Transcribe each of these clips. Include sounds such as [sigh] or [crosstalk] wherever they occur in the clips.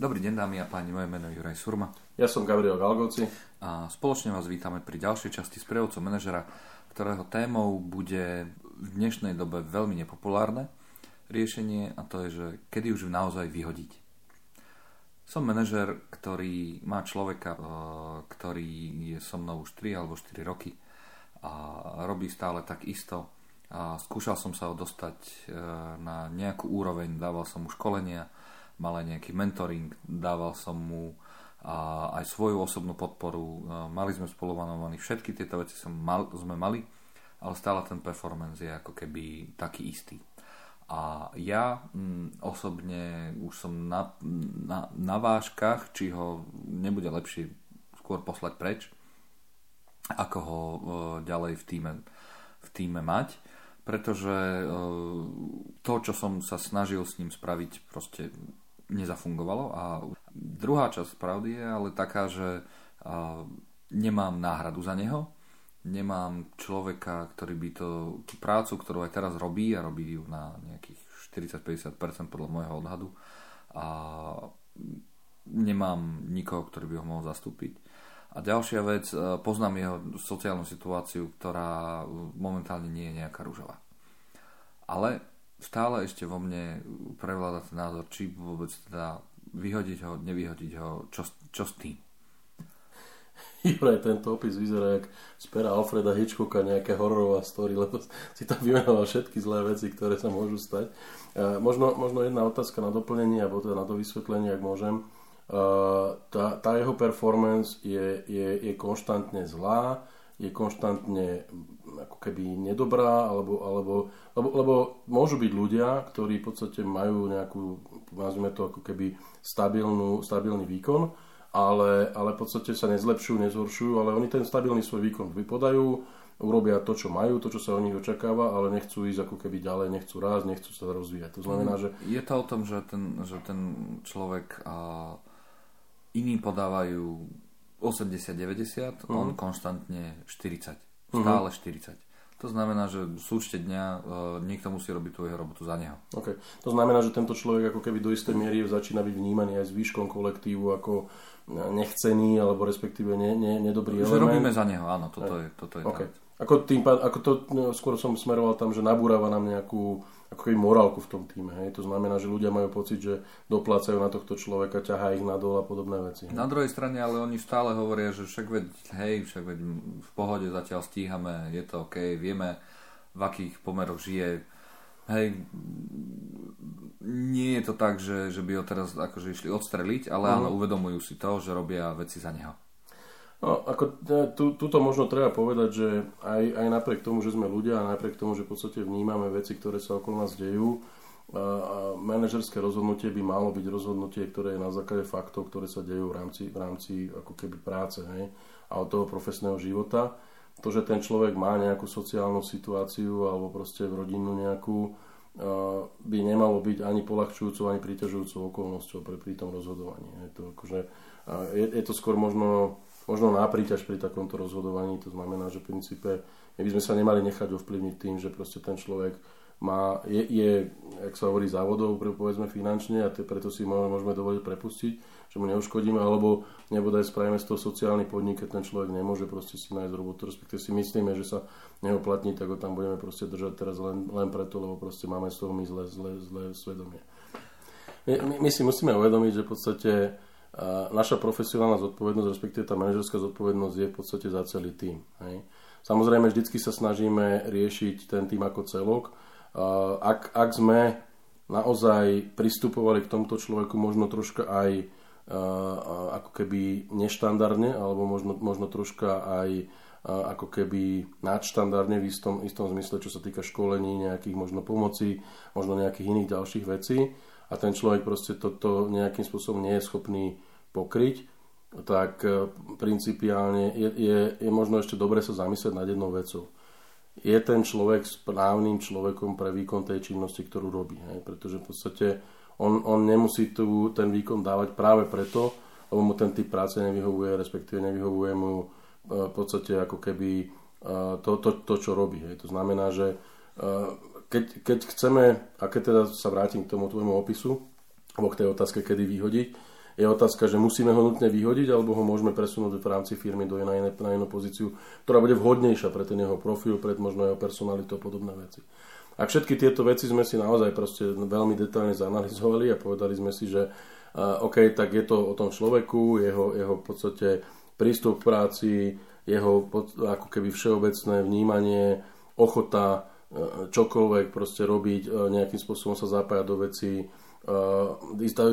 Dobrý deň dámy a páni, moje meno je Juraj Surma. Ja som Gabriel Galgoci. A spoločne vás vítame pri ďalšej časti s prevodcom manažera, ktorého témou bude v dnešnej dobe veľmi nepopulárne riešenie a to je, že kedy už naozaj vyhodiť. Som manažer, ktorý má človeka, e, ktorý je so mnou už 3 alebo 4 roky a robí stále tak isto. A skúšal som sa ho dostať e, na nejakú úroveň, dával som mu školenia, mal aj nejaký mentoring, dával som mu a aj svoju osobnú podporu. E, mali sme spoluvanovaní všetky tieto veci som mal, sme mali, ale stále ten performance je ako keby taký istý. A ja mm, osobne už som na, na, na váškach, či ho nebude lepšie skôr poslať preč, ako ho e, ďalej v týme, v týme mať, pretože e, to, čo som sa snažil s ním spraviť, proste nezafungovalo. A druhá časť pravdy je ale taká, že e, nemám náhradu za neho, nemám človeka, ktorý by to, tú prácu, ktorú aj teraz robí a robí ju na nejakých 40-50% podľa môjho odhadu a nemám nikoho, ktorý by ho mohol zastúpiť. A ďalšia vec, e, poznám jeho sociálnu situáciu, ktorá momentálne nie je nejaká rúžová. Ale stále ešte vo mne prevláda ten názor, či vôbec teda vyhodiť ho, nevyhodiť ho, čo, čo s tým. Juraj, tento opis vyzerá jak z pera Alfreda Hitchcocka nejaká hororová story, lebo si tam vymenoval všetky zlé veci, ktoré sa môžu stať. E, možno, možno jedna otázka na doplnenie, alebo teda na to vysvetlenie, ak môžem. E, tá, tá jeho performance je, je, je konštantne zlá, je konštantne ako keby nedobrá, alebo, alebo lebo, lebo môžu byť ľudia, ktorí v podstate majú nejakú, nazvime to ako keby stabilnú, stabilný výkon, ale, ale v podstate sa nezlepšujú, nezhoršujú, ale oni ten stabilný svoj výkon vypodajú, urobia to, čo majú, to, čo sa od nich očakáva, ale nechcú ísť ako keby ďalej, nechcú rásť, nechcú sa rozvíjať. To znamená, že... Je to o tom, že ten, že ten človek a iní podávajú 80-90, mm. on konštantne 40. Mhm. Stále mm-hmm. 40. To znamená, že v súčte dňa uh, niekto musí robiť tú jeho robotu za neho. Okay. To znamená, že tento človek ako keby do istej miery začína byť vnímaný aj s výškom kolektívu ako nechcený, alebo respektíve ne, ne, nedobrý že element. robíme za neho, áno, toto je, toto je okay. Ako, tým, ako to, no, skôr som smeroval tam, že nabúrava nám nejakú ako keby morálku v tom týme. Hej? To znamená, že ľudia majú pocit, že doplácajú na tohto človeka, ťahá ich nadol a podobné veci. Hej? Na druhej strane, ale oni stále hovoria, že však veď, hej, však veď v pohode zatiaľ stíhame, je to OK, vieme, v akých pomeroch žije. Hej, nie je to tak, že, že by ho teraz akože išli odstreliť, ale uh-huh. áno, uvedomujú si to, že robia veci za neho. No, ako e, tu, tuto možno treba povedať, že aj, aj napriek tomu, že sme ľudia a napriek tomu, že v podstate vnímame veci, ktoré sa okolo nás dejú, a, a manažerské rozhodnutie by malo byť rozhodnutie, ktoré je na základe faktov, ktoré sa dejú v rámci, v rámci ako keby práce hej, a od toho profesného života. To, že ten človek má nejakú sociálnu situáciu alebo proste v rodinu nejakú, by nemalo byť ani polahčujúcou, ani príťažujúcou okolnosťou pri tom rozhodovaní. Je to, akože, je, je to skôr možno, možno na príťaž pri takomto rozhodovaní. To znamená, že v princípe my by sme sa nemali nechať ovplyvniť tým, že proste ten človek má, je, je, jak sa hovorí, závodov, povedzme finančne a te, preto si môžeme dovoliť prepustiť, že mu neuškodíme, alebo nebodaj spravíme z toho sociálny podnik, keď ten človek nemôže proste si nájsť robotu, respektíve si myslíme, že sa neoplatní, tak ho tam budeme proste držať teraz len, len preto, lebo proste máme z toho my zlé, zlé, zlé svedomie. My, my, my si musíme uvedomiť, že v podstate naša profesionálna zodpovednosť, respektíve tá manažerská zodpovednosť je v podstate za celý tým. Hej. Samozrejme, vždycky sa snažíme riešiť ten tým ako celok, ak, ak sme naozaj pristupovali k tomuto človeku možno troška aj ako keby neštandardne, alebo možno, možno troška aj ako keby nadštandardne v istom, istom zmysle, čo sa týka školení, nejakých možno pomoci, možno nejakých iných ďalších vecí a ten človek proste toto nejakým spôsobom nie je schopný pokryť, tak e, principiálne je, je, je možno ešte dobre sa zamyslieť nad jednou vecou je ten človek správnym človekom pre výkon tej činnosti, ktorú robí. Hej? Pretože v podstate on, on nemusí tu ten výkon dávať práve preto, lebo mu ten typ práce nevyhovuje, respektíve nevyhovuje mu e, v podstate ako keby e, to, to, to čo robí. Hej? To znamená, že keď, keď chceme, a keď teda sa vrátim k tomu tvojmu opisu, alebo k tej otázke, kedy vyhodiť, Je otázka, že musíme ho nutne vyhodiť, alebo ho môžeme presunúť v rámci firmy do na, iné, na inú pozíciu, ktorá bude vhodnejšia pre ten jeho profil, pre možno jeho personalitu a podobné veci. A všetky tieto veci sme si naozaj proste veľmi detailne zanalizovali a povedali sme si, že uh, OK, tak je to o tom človeku, jeho, jeho v podstate prístup k práci, jeho ako keby všeobecné vnímanie, ochota čokoľvek proste robiť, nejakým spôsobom sa zapájať do vecí,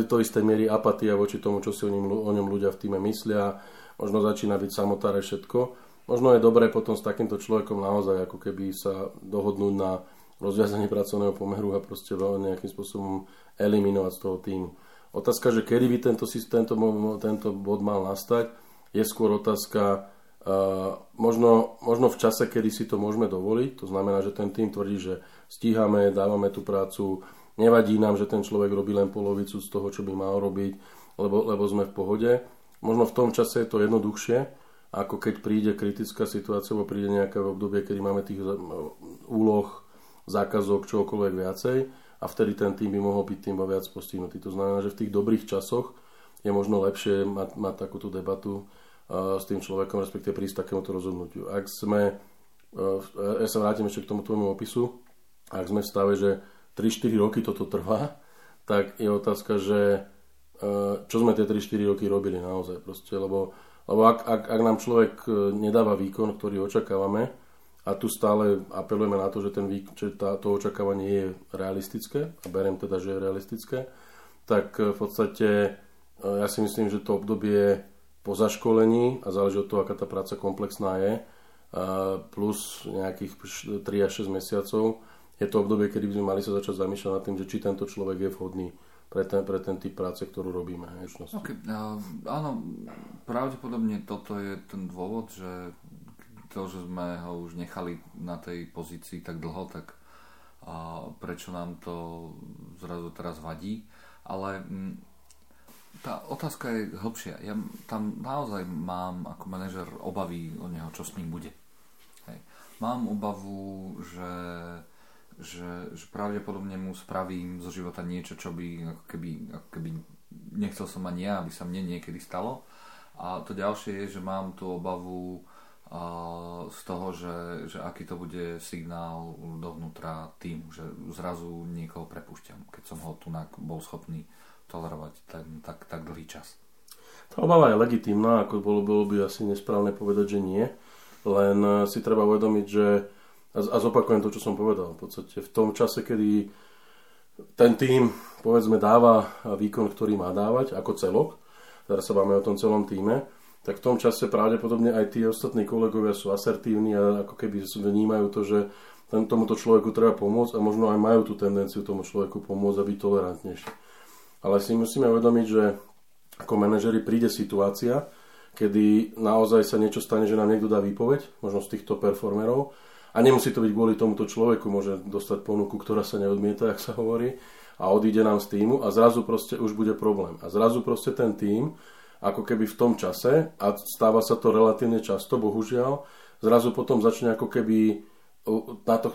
to isté miery apatia voči tomu, čo si o ňom, o ňom ľudia v týme myslia, možno začína byť samotáre všetko. Možno je dobré potom s takýmto človekom naozaj ako keby sa dohodnúť na rozviazanie [laughs] pracovného pomeru a proste nejakým spôsobom eliminovať z toho týmu. Otázka, že kedy by tento, tento, tento bod mal nastať, je skôr otázka, možno, možno v čase, kedy si to môžeme dovoliť, to znamená, že ten tým tvrdí, že stíhame, dávame tú prácu, nevadí nám, že ten človek robí len polovicu z toho, čo by mal robiť, lebo, lebo sme v pohode. Možno v tom čase je to jednoduchšie, ako keď príde kritická situácia, alebo príde nejaké obdobie, kedy máme tých úloh, zákazok, čokoľvek viacej a vtedy ten tým by mohol byť tým viac postihnutý. To znamená, že v tých dobrých časoch je možno lepšie mať, mať takúto debatu s tým človekom, respektíve prísť takémuto rozhodnutiu. Ak sme, ja sa vrátim ešte k tomu tvojmu opisu, ak sme v stave, že 3-4 roky toto trvá, tak je otázka, že čo sme tie 3-4 roky robili naozaj proste, lebo, lebo ak, ak, ak nám človek e, nedáva výkon, ktorý očakávame, a tu stále apelujeme na to, že, ten výkon, že tá, to očakávanie je realistické, a beriem teda, že je realistické, tak e, v podstate e, ja si myslím, že to obdobie po zaškolení a záleží od toho, aká tá práca komplexná je, plus nejakých 3 až 6 mesiacov, je to obdobie, kedy by sme mali sa začať zamýšľať nad tým, že či tento človek je vhodný pre ten, pre ten typ práce, ktorú robíme. Okay. Áno, pravdepodobne toto je ten dôvod, že to, že sme ho už nechali na tej pozícii tak dlho, tak prečo nám to zrazu teraz vadí. Ale m, tá otázka je hlbšia. Ja tam naozaj mám ako manažer obavy o neho, čo s ním bude. Hej. Mám obavu, že, že, že pravdepodobne mu spravím zo života niečo, čo by ako keby, ako keby nechcel som ani ja, aby sa mne niekedy stalo. A to ďalšie je, že mám tú obavu a, z toho, že, že aký to bude signál dovnútra týmu, že zrazu niekoho prepúšťam, keď som ho tu bol schopný tolerovať ten, tak, tak dlhý čas. Tá obava je legitímna, ako bolo, bolo by asi nesprávne povedať, že nie. Len eh, si treba uvedomiť, že a zopakujem to, čo som povedal. V podstate v tom čase, kedy ten tým povedzme dáva výkon, ktorý má dávať ako celok, teraz sa máme o tom celom týme, tak v tom čase pravdepodobne aj tí ostatní kolegovia sú asertívni a ako keby vnímajú to, že tomuto človeku treba pomôcť a možno aj majú tú tendenciu tomu človeku pomôcť a byť tolerantnejší ale si musíme uvedomiť, že ako manažeri príde situácia, kedy naozaj sa niečo stane, že nám niekto dá výpoveď, možno z týchto performerov, a nemusí to byť kvôli tomuto človeku, môže dostať ponuku, ktorá sa neodmieta, ak sa hovorí, a odíde nám z týmu a zrazu proste už bude problém. A zrazu proste ten tým, ako keby v tom čase, a stáva sa to relatívne často, bohužiaľ, zrazu potom začne ako keby táto,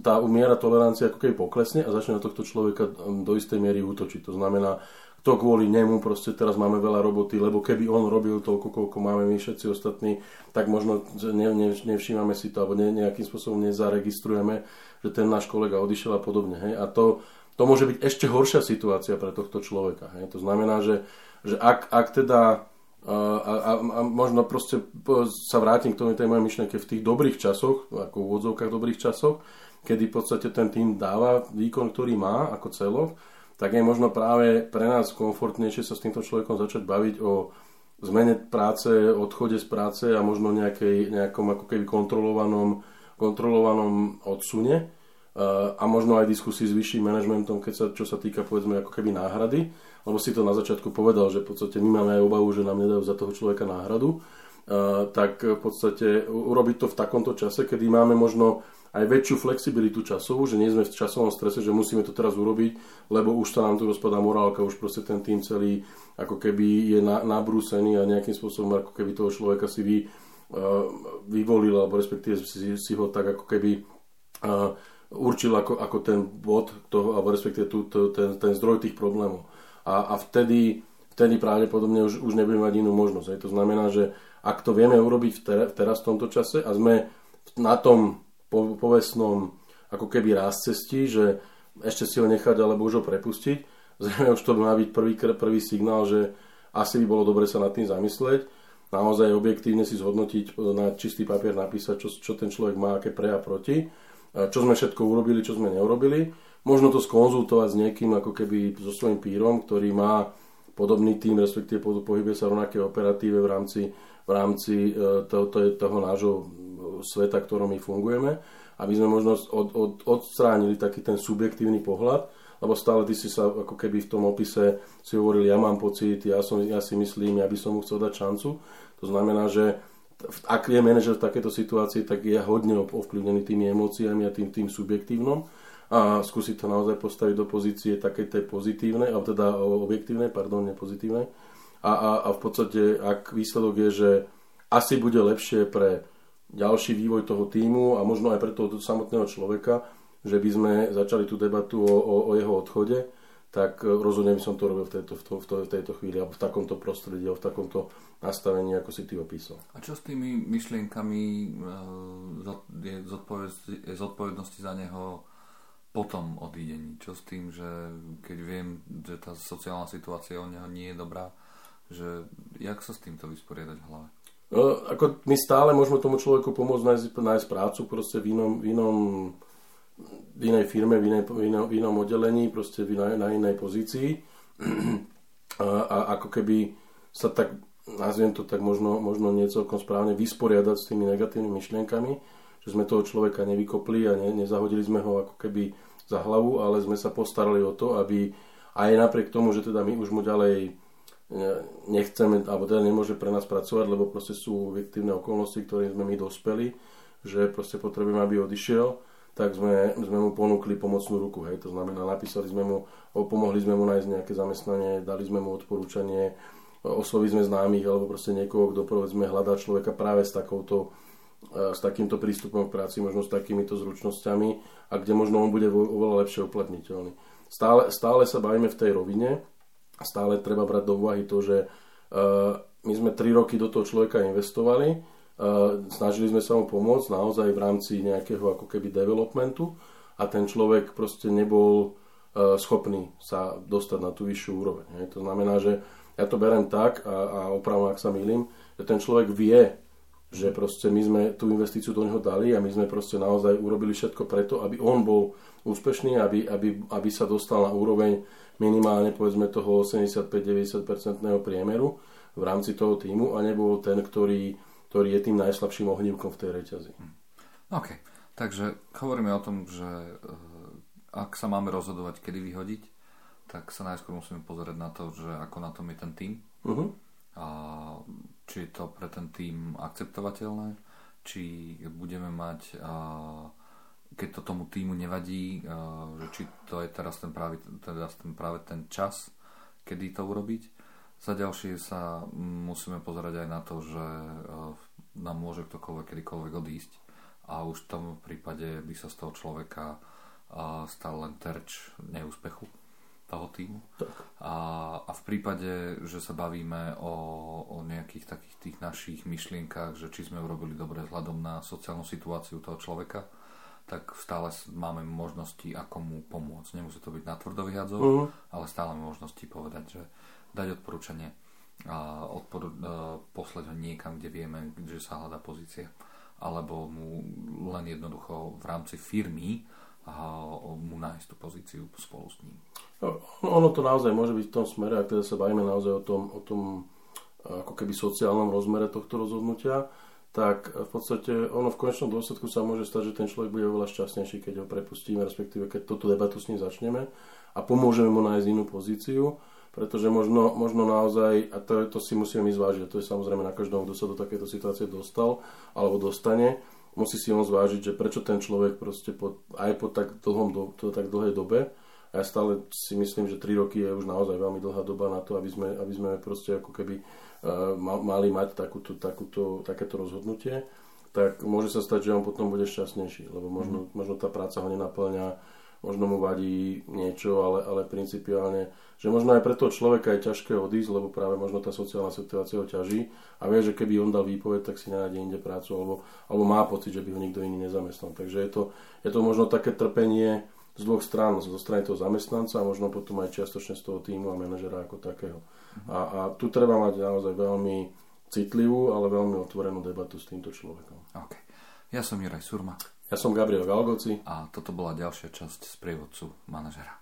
tá miera tolerancie ako keby poklesne a začne na tohto človeka do istej miery útočiť. To znamená, to kvôli nemu proste teraz máme veľa roboty, lebo keby on robil toľko, koľko máme my všetci ostatní, tak možno ne, ne, nevšímame si to, alebo ne, nejakým spôsobom nezaregistrujeme, že ten náš kolega odišiel a podobne. Hej? A to, to môže byť ešte horšia situácia pre tohto človeka. Hej? To znamená, že, že ak, ak teda a, a, a možno proste sa vrátim k tomu tej mojej myšlenke v tých dobrých časoch, ako v úvodzovkách dobrých časoch, kedy v podstate ten tým dáva výkon, ktorý má ako celok, tak je možno práve pre nás komfortnejšie sa s týmto človekom začať baviť o zmene práce, odchode z práce a možno nejakej, nejakom ako keby kontrolovanom, kontrolovanom odsune a možno aj diskusii s vyšším manažmentom, keď sa, čo sa týka povedzme ako keby náhrady lebo si to na začiatku povedal, že v podstate my máme aj obavu, že nám nedajú za toho človeka náhradu, tak v podstate urobiť to v takomto čase, kedy máme možno aj väčšiu flexibilitu časovú, že nie sme v časovom strese, že musíme to teraz urobiť, lebo už sa nám tu rozpadá morálka, už proste ten tým celý ako keby je na, nabrúsený a nejakým spôsobom ako keby toho človeka si vy, uh, vyvolil, alebo respektíve si, si ho tak ako keby uh, určil ako, ako ten bod toho, alebo respektíve tú, to, ten, ten zdroj tých problémov a, a vtedy, vtedy pravdepodobne už, už nebudeme mať inú možnosť. Hej. To znamená, že ak to vieme urobiť v ter- teraz v tomto čase a sme na tom po- povestnom ako keby raz cestí, že ešte si ho nechať alebo už ho prepustiť, [laughs] zrejme už to má byť prvý, prvý signál, že asi by bolo dobre sa nad tým zamyslieť, naozaj objektívne si zhodnotiť, na čistý papier napísať, čo, čo ten človek má, aké pre a proti, čo sme všetko urobili, čo sme neurobili. Možno to skonzultovať s niekým, ako keby so svojím pírom, ktorý má podobný tým, respektíve pohybuje sa v rovnaké operatíve v rámci, v rámci e, toho, toho, toho nášho sveta, ktorom my fungujeme, aby sme možno od, od, odstránili taký ten subjektívny pohľad, lebo stále ty si sa ako keby v tom opise si hovoril, ja mám pocit, ja, som, ja si myslím, ja by som mu chcel dať šancu. To znamená, že ak je manažer v takéto situácii, tak je hodne ovplyvnený tými emóciami a tým, tým subjektívnom a skúsiť to naozaj postaviť do pozície takej tej pozitívnej, alebo teda objektívnej, pardon, nepozitívnej. A, a, a v podstate, ak výsledok je, že asi bude lepšie pre ďalší vývoj toho týmu a možno aj pre toho samotného človeka, že by sme začali tú debatu o, o, o jeho odchode, tak e, rozhodne by som to robil v tejto, v, to, v, to, v tejto chvíli, alebo v takomto prostredí, alebo v takomto nastavení, ako si ty opísal. A čo s tými myšlienkami e, zodpovednosti za neho potom odídení? Čo s tým, že keď viem, že tá sociálna situácia o neho nie je dobrá, že jak sa s týmto vysporiadať v hlave? No, ako my stále môžeme tomu človeku pomôcť nájsť, nájsť prácu proste v inom, v inom v inej firme, v, inej, v, inom, v inom oddelení, proste na, na inej pozícii. A, a ako keby sa tak, nazviem to tak možno, možno nie správne, vysporiadať s tými negatívnymi myšlienkami, že sme toho človeka nevykopli a ne, nezahodili sme ho ako keby za hlavu, ale sme sa postarali o to, aby aj napriek tomu, že teda my už mu ďalej nechceme, alebo teda nemôže pre nás pracovať, lebo proste sú objektívne okolnosti, ktoré sme my dospeli, že proste potrebujeme, aby odišiel, tak sme, sme mu ponúkli pomocnú ruku. Hej. To znamená, napísali sme mu, pomohli sme mu nájsť nejaké zamestnanie, dali sme mu odporúčanie, oslovili sme známych alebo proste niekoho, kto povedzme hľadá človeka práve s takouto e, s takýmto prístupom k práci, možno s takýmito zručnosťami a kde možno on bude oveľa lepšie uplatniteľný. Stále, stále sa bavíme v tej rovine stále treba brať do úvahy to, že uh, my sme 3 roky do toho človeka investovali, snažili sme sa mu pomôcť naozaj v rámci nejakého ako keby developmentu a ten človek proste nebol schopný sa dostať na tú vyššiu úroveň. To znamená, že ja to berem tak a, a opravom, ak sa milím, že ten človek vie, že proste my sme tú investíciu do neho dali a my sme proste naozaj urobili všetko preto, aby on bol úspešný, aby, aby, aby sa dostal na úroveň minimálne povedzme toho 85-90% priemeru v rámci toho týmu a nebol ten, ktorý ktorý je tým najslabším ohnívkom v tej reťazi. Hm. OK, takže hovoríme o tom, že eh, ak sa máme rozhodovať, kedy vyhodiť, tak sa najskôr musíme pozrieť na to, že ako na tom je ten tým. Uh-huh. A či je to pre ten tým akceptovateľné, či budeme mať, keď to tomu týmu nevadí, že či to je teraz ten, práve, teda ten práve ten čas, kedy to urobiť? Za ďalšie sa musíme pozerať aj na to, že nám môže ktokoľvek kedykoľvek odísť. A už v tom prípade by sa z toho človeka stal len terč neúspechu toho týmu. A, a v prípade, že sa bavíme o, o nejakých takých tých našich myšlienkach, že či sme urobili dobre vzhľadom na sociálnu situáciu toho človeka, tak stále máme možnosti, ako mu pomôcť. Nemusí to byť na tvrdo uh-huh. ale stále máme možnosti povedať, že dať odporúčanie a odporu, a poslať ho niekam, kde vieme, že sa hľadá pozícia alebo mu len jednoducho v rámci firmy mu nájsť tú pozíciu spolu s ním. No, ono to naozaj môže byť v tom smere, ak teda sa bavíme naozaj o tom, o tom ako keby sociálnom rozmere tohto rozhodnutia, tak v podstate ono v konečnom dôsledku sa môže stať, že ten človek bude oveľa šťastnejší, keď ho prepustíme, respektíve keď túto debatu s ním začneme a pomôžeme mu nájsť inú pozíciu pretože možno, možno naozaj, a to, to si musíme my zvážiť, to je samozrejme na každom, kto sa do takéto situácie dostal alebo dostane, musí si on zvážiť, že prečo ten človek proste po, aj po tak, dlhom, do, to, tak dlhej dobe, a ja stále si myslím, že 3 roky je už naozaj veľmi dlhá doba na to, aby sme, aby sme proste ako keby uh, mali mať takúto, takúto, takéto rozhodnutie, tak môže sa stať, že on potom bude šťastnejší, lebo možno, mm. možno tá práca ho nenaplňa možno mu vadí niečo, ale, ale principiálne, že možno aj pre toho človeka je ťažké odísť, lebo práve možno tá sociálna situácia ho ťaží a vie, že keby on dal výpoveď, tak si nájde inde prácu alebo, alebo má pocit, že by ho nikto iný nezamestnal. Takže je to, je to možno také trpenie z dvoch strán, zo strany toho zamestnanca a možno potom aj čiastočne z toho týmu a manažera ako takého. A, a tu treba mať naozaj veľmi citlivú, ale veľmi otvorenú debatu s týmto človekom. Okay. Ja som Juraj Surma. Ja som Gabriel Galgoci. A toto bola ďalšia časť z prievodcu manažera.